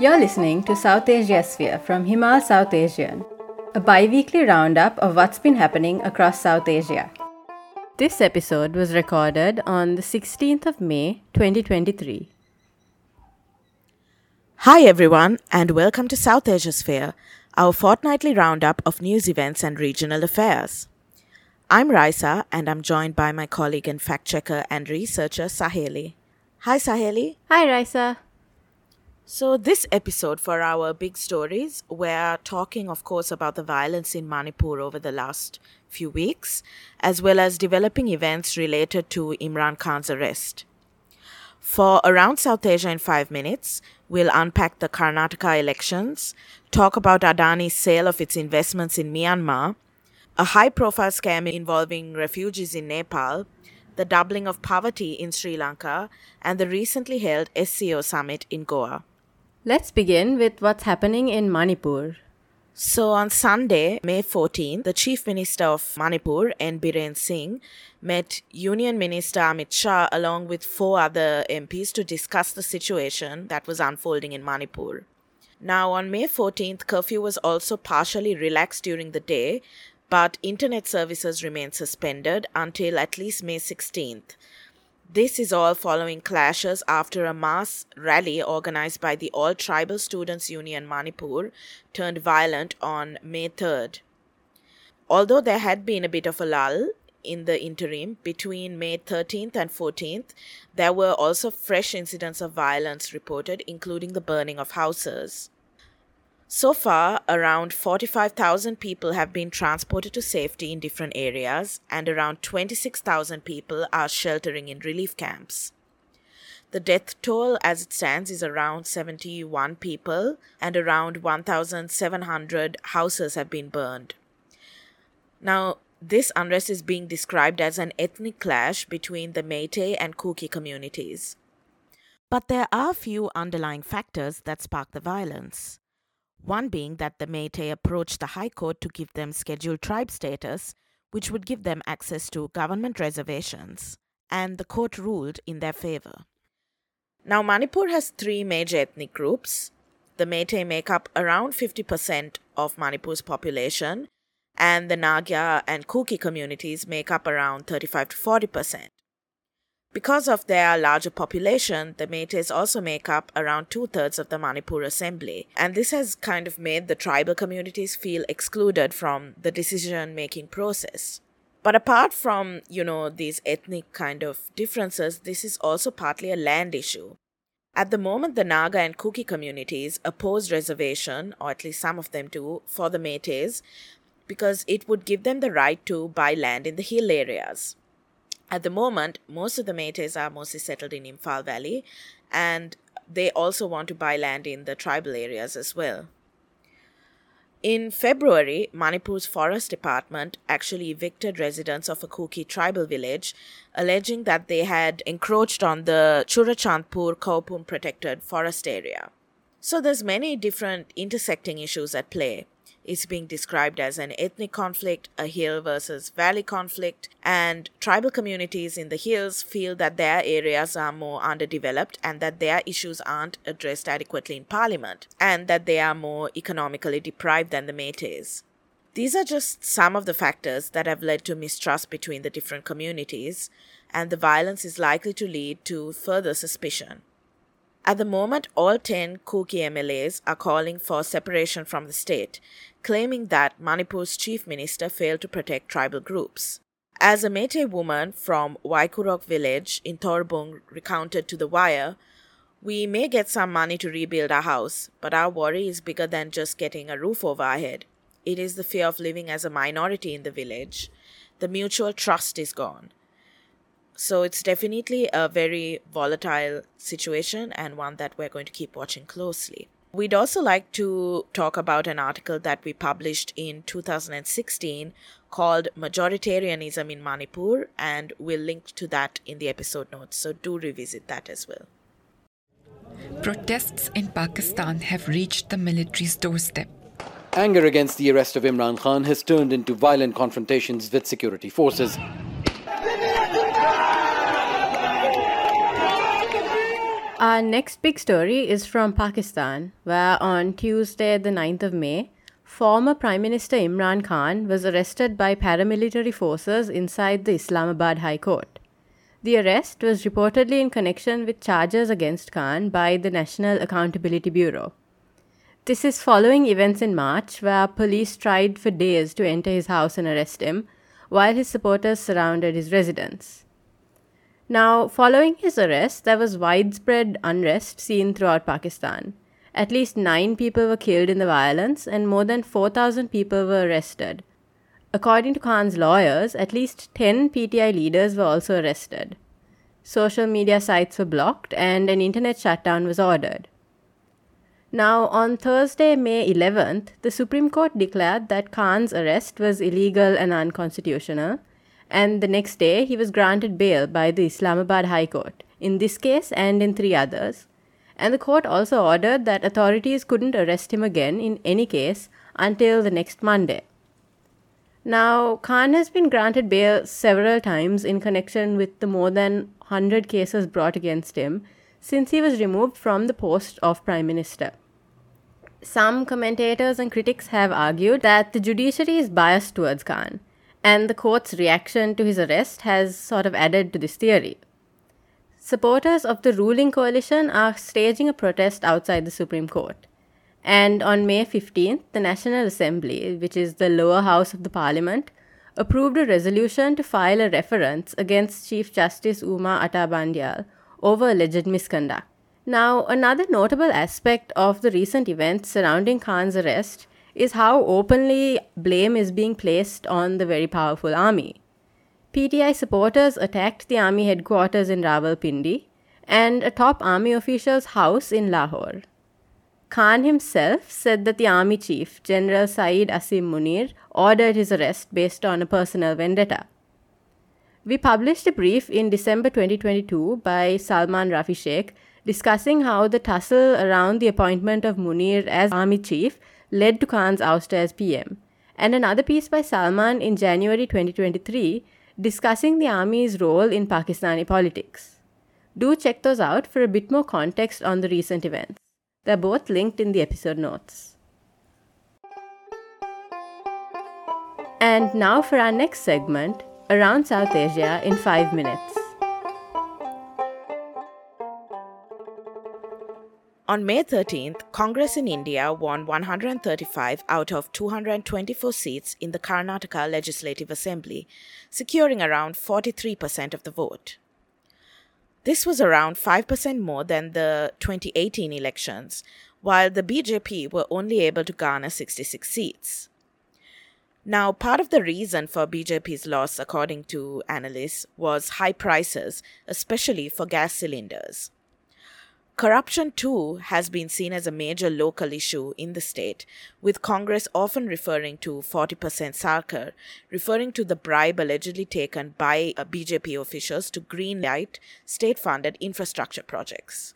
You're listening to Southasiasphere from Himal Southasian, a bi weekly roundup of what's been happening across South Asia. This episode was recorded on the 16th of May 2023. Hi, everyone, and welcome to Southasiasphere, our fortnightly roundup of news events and regional affairs. I'm Raisa, and I'm joined by my colleague and fact checker and researcher Saheli. Hi, Saheli. Hi, Raisa. So, this episode for our big stories, we're talking, of course, about the violence in Manipur over the last few weeks, as well as developing events related to Imran Khan's arrest. For around South Asia in five minutes, we'll unpack the Karnataka elections, talk about Adani's sale of its investments in Myanmar, a high profile scam involving refugees in Nepal, the doubling of poverty in Sri Lanka, and the recently held SCO summit in Goa. Let's begin with what's happening in Manipur. So on Sunday, May 14, the Chief Minister of Manipur, N. Biren Singh, met Union Minister Amit Shah along with four other MPs to discuss the situation that was unfolding in Manipur. Now, on May 14th, curfew was also partially relaxed during the day, but internet services remain suspended until at least May 16th. This is all following clashes after a mass rally organized by the All Tribal Students Union Manipur turned violent on May 3rd. Although there had been a bit of a lull in the interim between May 13th and 14th, there were also fresh incidents of violence reported, including the burning of houses. So far, around 45,000 people have been transported to safety in different areas, and around 26,000 people are sheltering in relief camps. The death toll as it stands is around 71 people, and around 1,700 houses have been burned. Now, this unrest is being described as an ethnic clash between the Meitei and Kuki communities. But there are few underlying factors that spark the violence. One being that the Meitei approached the High Court to give them scheduled tribe status, which would give them access to government reservations, and the court ruled in their favor. Now, Manipur has three major ethnic groups. The Meitei make up around 50% of Manipur's population, and the Naga and Kuki communities make up around 35 to 40%. Because of their larger population, the Meiteis also make up around two thirds of the Manipur assembly, and this has kind of made the tribal communities feel excluded from the decision making process. But apart from, you know, these ethnic kind of differences, this is also partly a land issue. At the moment, the Naga and Kuki communities oppose reservation, or at least some of them do, for the Meiteis because it would give them the right to buy land in the hill areas. At the moment, most of the Meiteis are mostly settled in Imphal Valley, and they also want to buy land in the tribal areas as well. In February, Manipur's forest department actually evicted residents of a Kuki tribal village, alleging that they had encroached on the Churachandpur Khoupum protected forest area. So there's many different intersecting issues at play is being described as an ethnic conflict, a hill versus valley conflict, and tribal communities in the hills feel that their areas are more underdeveloped and that their issues aren't addressed adequately in parliament, and that they are more economically deprived than the Meiteis. These are just some of the factors that have led to mistrust between the different communities, and the violence is likely to lead to further suspicion. At the moment, all 10 Kuki MLAs are calling for separation from the state, claiming that Manipur's chief minister failed to protect tribal groups. As a Meitei woman from Waikurok village in Thorbung recounted to The Wire, we may get some money to rebuild our house, but our worry is bigger than just getting a roof over our head. It is the fear of living as a minority in the village. The mutual trust is gone. So it's definitely a very volatile situation and one that we're going to keep watching closely. We'd also like to talk about an article that we published in 2016 called Majoritarianism in Manipur, and we'll link to that in the episode notes, so do revisit that as well. Protests in Pakistan have reached the military's doorstep. Anger against the arrest of Imran Khan has turned into violent confrontations with security forces. Our next big story is from Pakistan, where on Tuesday, the 9th of May, former Prime Minister Imran Khan was arrested by paramilitary forces inside the Islamabad High Court. The arrest was reportedly in connection with charges against Khan by the National Accountability Bureau. This is following events in March where police tried for days to enter his house and arrest him, while his supporters surrounded his residence. Now, following his arrest, there was widespread unrest seen throughout Pakistan. At least nine people were killed in the violence, and more than 4,000 people were arrested. According to Khan's lawyers, at least 10 PTI leaders were also arrested. Social media sites were blocked, and an internet shutdown was ordered. Now, on Thursday, May 11th, the Supreme Court declared that Khan's arrest was illegal and unconstitutional, and the next day he was granted bail by the Islamabad High Court, in this case and in three others. And the court also ordered that authorities couldn't arrest him again in any case until the next Monday. Now, Khan has been granted bail several times in connection with the more than 100 cases brought against him since he was removed from the post of Prime Minister. Some commentators and critics have argued that the judiciary is biased towards Khan, and the court's reaction to his arrest has sort of added to this theory. Supporters of the ruling coalition are staging a protest outside the Supreme Court. And on May 15th, the National Assembly, which is the lower house of the parliament, approved a resolution to file a reference against Chief Justice Umar Ata Bandial over alleged misconduct. Now, another notable aspect of the recent events surrounding Khan's arrest is how openly blame is being placed on the very powerful army. PTI supporters attacked the army headquarters in Rawalpindi and a top army official's house in Lahore. Khan himself said that the army chief, General Syed Asim Munir, ordered his arrest based on a personal vendetta. We published a brief in December 2022 by Salman Rafi Sheikh discussing how the tussle around the appointment of Munir as army chief led to Khan's ouster as PM, and another piece by Salman in January 2023 discussing the army's role in Pakistani politics. Do check those out for a bit more context on the recent events. They're both linked in the episode notes. And now for our next segment Around South Asia in 5 minutes. On May 13th, Congress in India won 135 out of 224 seats in the Karnataka Legislative Assembly, securing around 43% of the vote. This was around 5% more than the 2018 elections, while the BJP were only able to garner 66 seats. Now, part of the reason for BJP's loss, according to analysts, was high prices, especially for gas cylinders. Corruption, too, has been seen as a major local issue in the state, with Congress often referring to 40% Sarkar, referring to the bribe allegedly taken by uh, BJP officials to greenlight state funded infrastructure projects.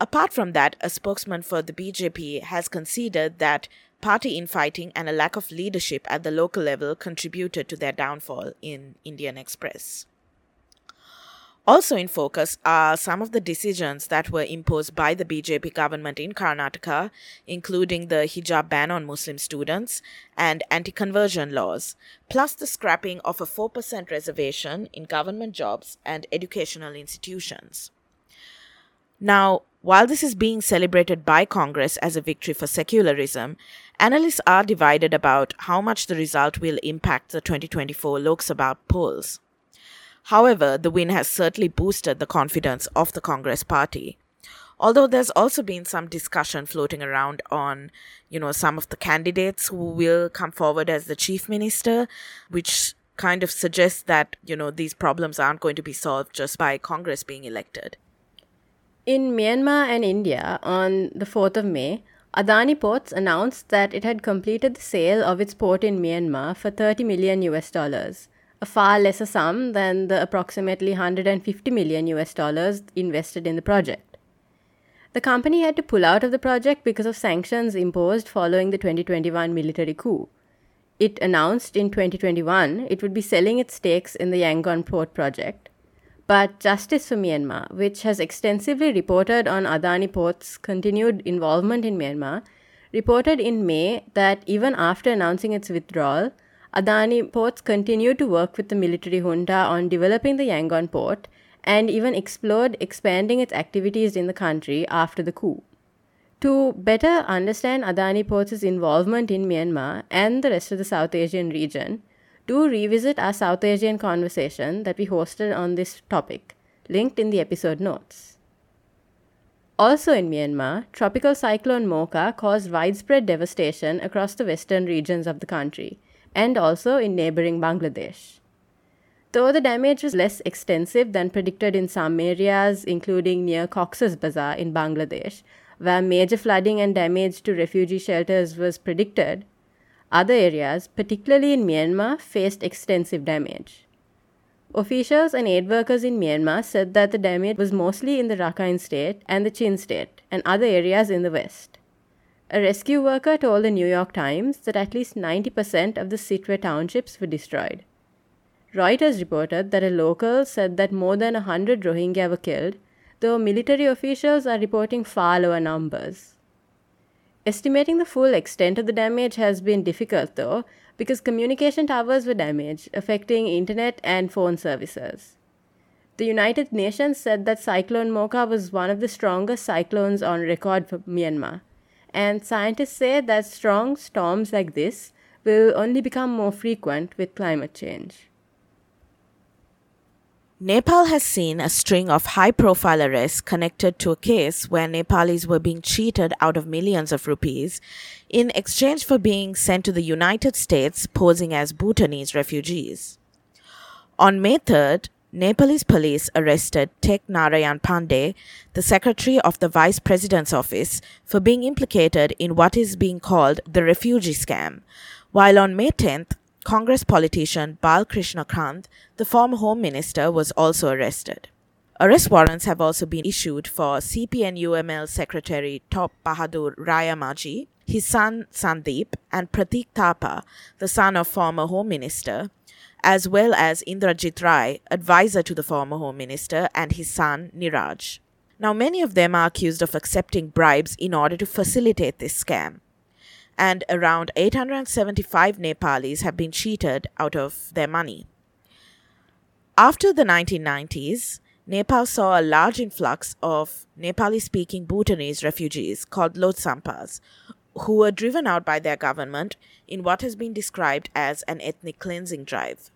Apart from that, a spokesman for the BJP has conceded that party infighting and a lack of leadership at the local level contributed to their downfall in Indian Express. Also in focus are some of the decisions that were imposed by the BJP government in Karnataka, including the hijab ban on Muslim students and anti conversion laws, plus the scrapping of a 4% reservation in government jobs and educational institutions. Now, while this is being celebrated by Congress as a victory for secularism, analysts are divided about how much the result will impact the 2024 Lok Sabha polls. However, the win has certainly boosted the confidence of the Congress party. Although there's also been some discussion floating around on, you know, some of the candidates who will come forward as the chief minister, which kind of suggests that, you know, these problems aren't going to be solved just by Congress being elected. In Myanmar and India, on the 4th of May, Adani Ports announced that it had completed the sale of its port in Myanmar for 30 million US dollars a far lesser sum than the approximately 150 million US dollars invested in the project. The company had to pull out of the project because of sanctions imposed following the 2021 military coup. It announced in 2021 it would be selling its stakes in the Yangon port project, But Justice for Myanmar, which has extensively reported on Adani Port's continued involvement in Myanmar, reported in May that even after announcing its withdrawal, Adani Ports continued to work with the military junta on developing the Yangon port and even explored expanding its activities in the country after the coup. To better understand Adani Ports' involvement in Myanmar and the rest of the South Asian region, do revisit our South Asian conversation that we hosted on this topic, linked in the episode notes. Also in Myanmar, tropical cyclone Mocha caused widespread devastation across the western regions of the country and also in neighboring Bangladesh. Though the damage was less extensive than predicted in some areas, including near Cox's Bazar in Bangladesh, where major flooding and damage to refugee shelters was predicted, other areas, particularly in Myanmar, faced extensive damage. Officials and aid workers in Myanmar said that the damage was mostly in the Rakhine state and the Chin state and other areas in the west. A rescue worker told the New York Times that at least 90% of the Sittwe townships were destroyed. Reuters reported that a local said that more than 100 Rohingya were killed though military officials are reporting far lower numbers. Estimating the full extent of the damage has been difficult, though, because communication towers were damaged, affecting internet and phone services. The United Nations said that Cyclone Mocha was one of the strongest cyclones on record for Myanmar, and scientists say that strong storms like this will only become more frequent with climate change. Nepal has seen a string of high profile arrests connected to a case where Nepalis were being cheated out of millions of rupees in exchange for being sent to the United States posing as Bhutanese refugees. On May 3rd, Nepalese police arrested Tek Narayan Pandey, the secretary of the vice president's office, for being implicated in what is being called the refugee scam, while on May 10th, Congress politician Bal Krishna Khand, the former Home Minister, was also arrested. Arrest warrants have also been issued for CPN UML Secretary Top Bahadur Rayamajhi, his son Sandeep, and Pratik Thapa, the son of former Home Minister, as well as Indrajit Rai, advisor to the former Home Minister, and his son Niraj. Now, many of them are accused of accepting bribes in order to facilitate this scam and around 875 Nepalis have been cheated out of their money. After the 1990s, Nepal saw a large influx of Nepali speaking Bhutanese refugees called Lhotshampas, who were driven out by their government in what has been described as an ethnic cleansing drive.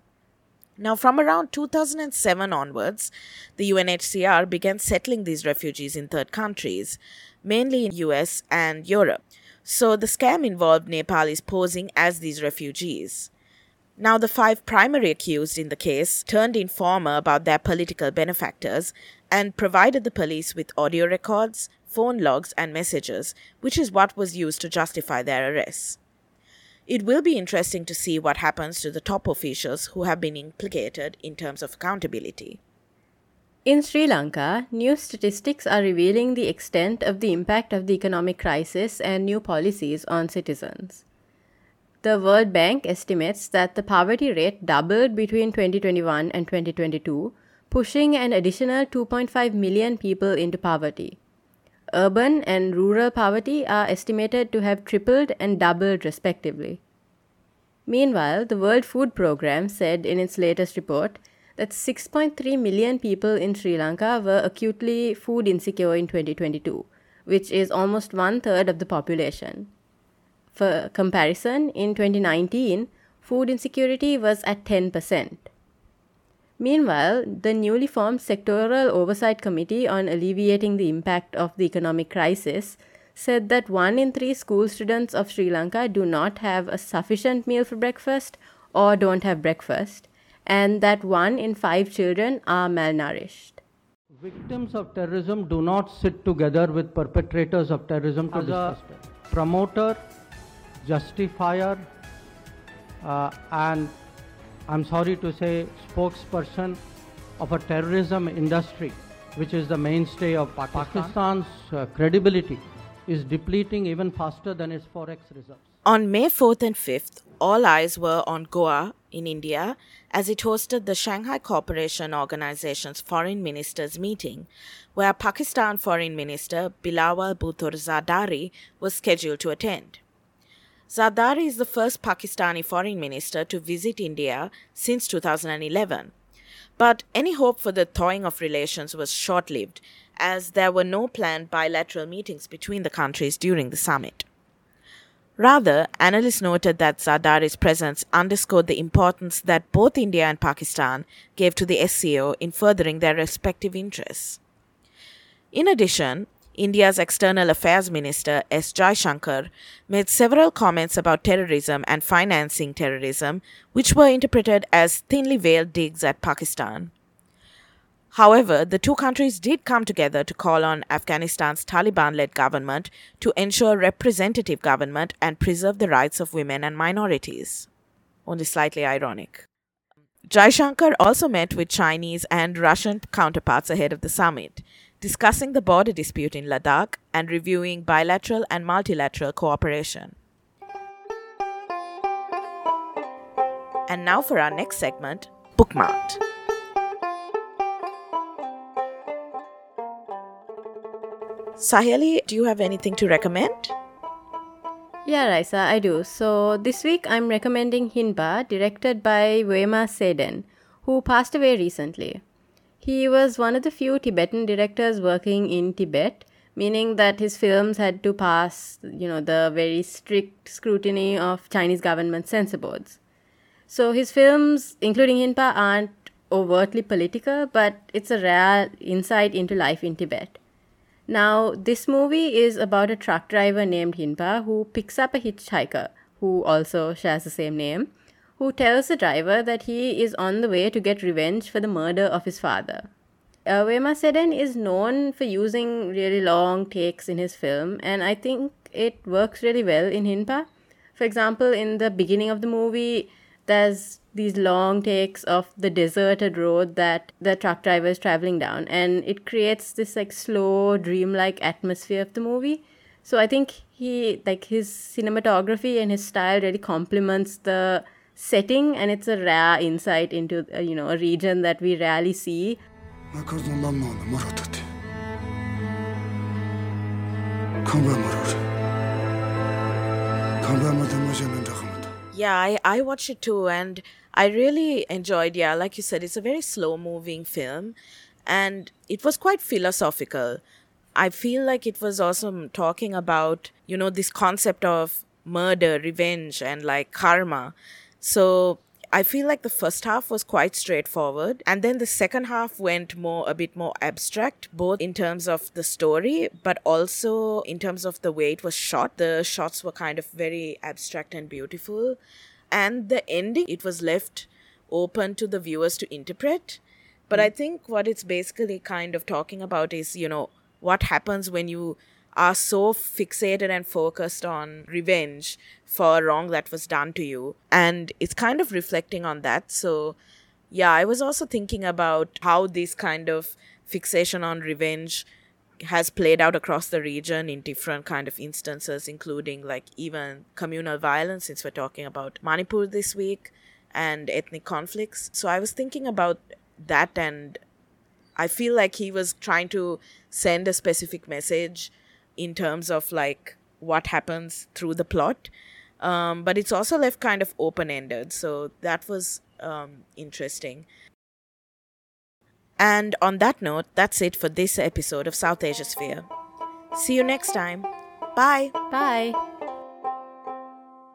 Now, from around 2007 onwards, the UNHCR began settling these refugees in third countries, mainly in the US and Europe. So the scam involved Nepalis posing as these refugees. Now, the five primary accused in the case turned informer about their political benefactors and provided the police with audio records, phone logs, and messages, which is what was used to justify their arrests. It will be interesting to see what happens to the top officials who have been implicated in terms of accountability. In Sri Lanka, new statistics are revealing the extent of the impact of the economic crisis and new policies on citizens. The World Bank estimates that the poverty rate doubled between 2021 and 2022, pushing an additional 2.5 million people into poverty. Urban and rural poverty are estimated to have tripled and doubled respectively. Meanwhile, the World Food Programme said in its latest report that 6.3 million people in Sri Lanka were acutely food insecure in 2022, which is almost one third of the population. For comparison, in 2019, food insecurity was at 10%. Meanwhile, the newly formed Sectoral Oversight Committee on Alleviating the Impact of the Economic Crisis said that one in three school students of Sri Lanka do not have a sufficient meal for breakfast or don't have breakfast, and that one in five children are malnourished. Victims of terrorism do not sit together with perpetrators of terrorism to As discuss a promoter, justifier, uh, and I'm sorry to say, spokesperson of a terrorism industry, which is the mainstay of Pakistan. Pakistan's uh, credibility is depleting even faster than its forex reserves. On May 4th and 5th, all eyes were on Goa in India as it hosted the Shanghai Cooperation Organization's foreign ministers meeting, where Pakistan Foreign Minister Bilawal Bhutto Zardari was scheduled to attend. Zardari is the first Pakistani foreign minister to visit India since 2011. But any hope for the thawing of relations was short lived, as there were no planned bilateral meetings between the countries during the summit. Rather, analysts noted that Zardari's presence underscored the importance that both India and Pakistan gave to the SCO in furthering their respective interests. In addition, India's External Affairs Minister S. Jaishankar made several comments about terrorism and financing terrorism, which were interpreted as thinly veiled digs at Pakistan. However, the two countries did come together to call on Afghanistan's Taliban led government to ensure representative government and preserve the rights of women and minorities. Only slightly ironic. Jaishankar also met with Chinese and Russian counterparts ahead of the summit, discussing the border dispute in Ladakh and reviewing bilateral and multilateral cooperation. And now for our next segment, Bookmarked. Saheli, do you have anything to recommend? Yeah, Raisa, I do. So this week I'm recommending Jinpa, directed by Pema Tseden, who passed away recently. He was one of the few Tibetan directors working in Tibet, meaning that his films had to pass, you know, the very strict scrutiny of Chinese government censor boards. So his films, including Jinpa, aren't overtly political, but it's a rare insight into life in Tibet. Now, this movie is about a truck driver named Jinpa who picks up a hitchhiker who also shares the same name, who tells the driver that he is on the way to get revenge for the murder of his father. Uh, Pema Tseden is known for using really long takes in his film, and I think it works really well in Jinpa. For example, in the beginning of the movie, there's these long takes of the deserted road that the truck driver is traveling down and it creates this like slow dreamlike atmosphere of the movie so i think he like his cinematography and his style really complements the setting and it's a rare insight into uh, you know a region that we rarely see. Yeah I, I watched it too and i really enjoyed yeah like you said it's a very slow moving film and it was quite philosophical. I feel like it was also talking about you know this concept of murder revenge and like karma so I feel like the first half was quite straightforward, and then the second half went more a bit more abstract, both in terms of the story, but also in terms of the way it was shot. The shots were kind of very abstract and beautiful, and the ending it was left open to the viewers to interpret. But mm. I think what it's basically kind of talking about is, you know, what happens when you are so fixated and focused on revenge for a wrong that was done to you. And it's kind of reflecting on that. So, yeah, I was also thinking about how this kind of fixation on revenge has played out across the region in different kind of instances including like even communal violence since we're talking about manipur this week and ethnic conflicts so i was thinking about that and i feel like he was trying to send a specific message in terms of like what happens through the plot. Um, but it's also left kind of open ended. So that was um, interesting. And on that note, that's it for this episode of Southasiasphere. See you next time. Bye. Bye.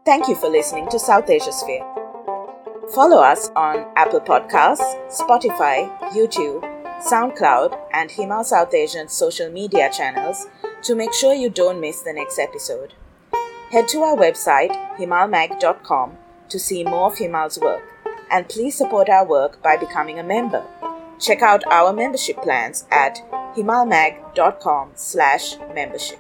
Thank you for listening to Southasiasphere. Follow us on Apple Podcasts, Spotify, YouTube, SoundCloud, and Himal Southasian social media channels to make sure you don't miss the next episode. Head to our website, himalmag.com, to see more of Himal's work, and please support our work by becoming a member. Check out our membership plans at himalmag.com slash membership.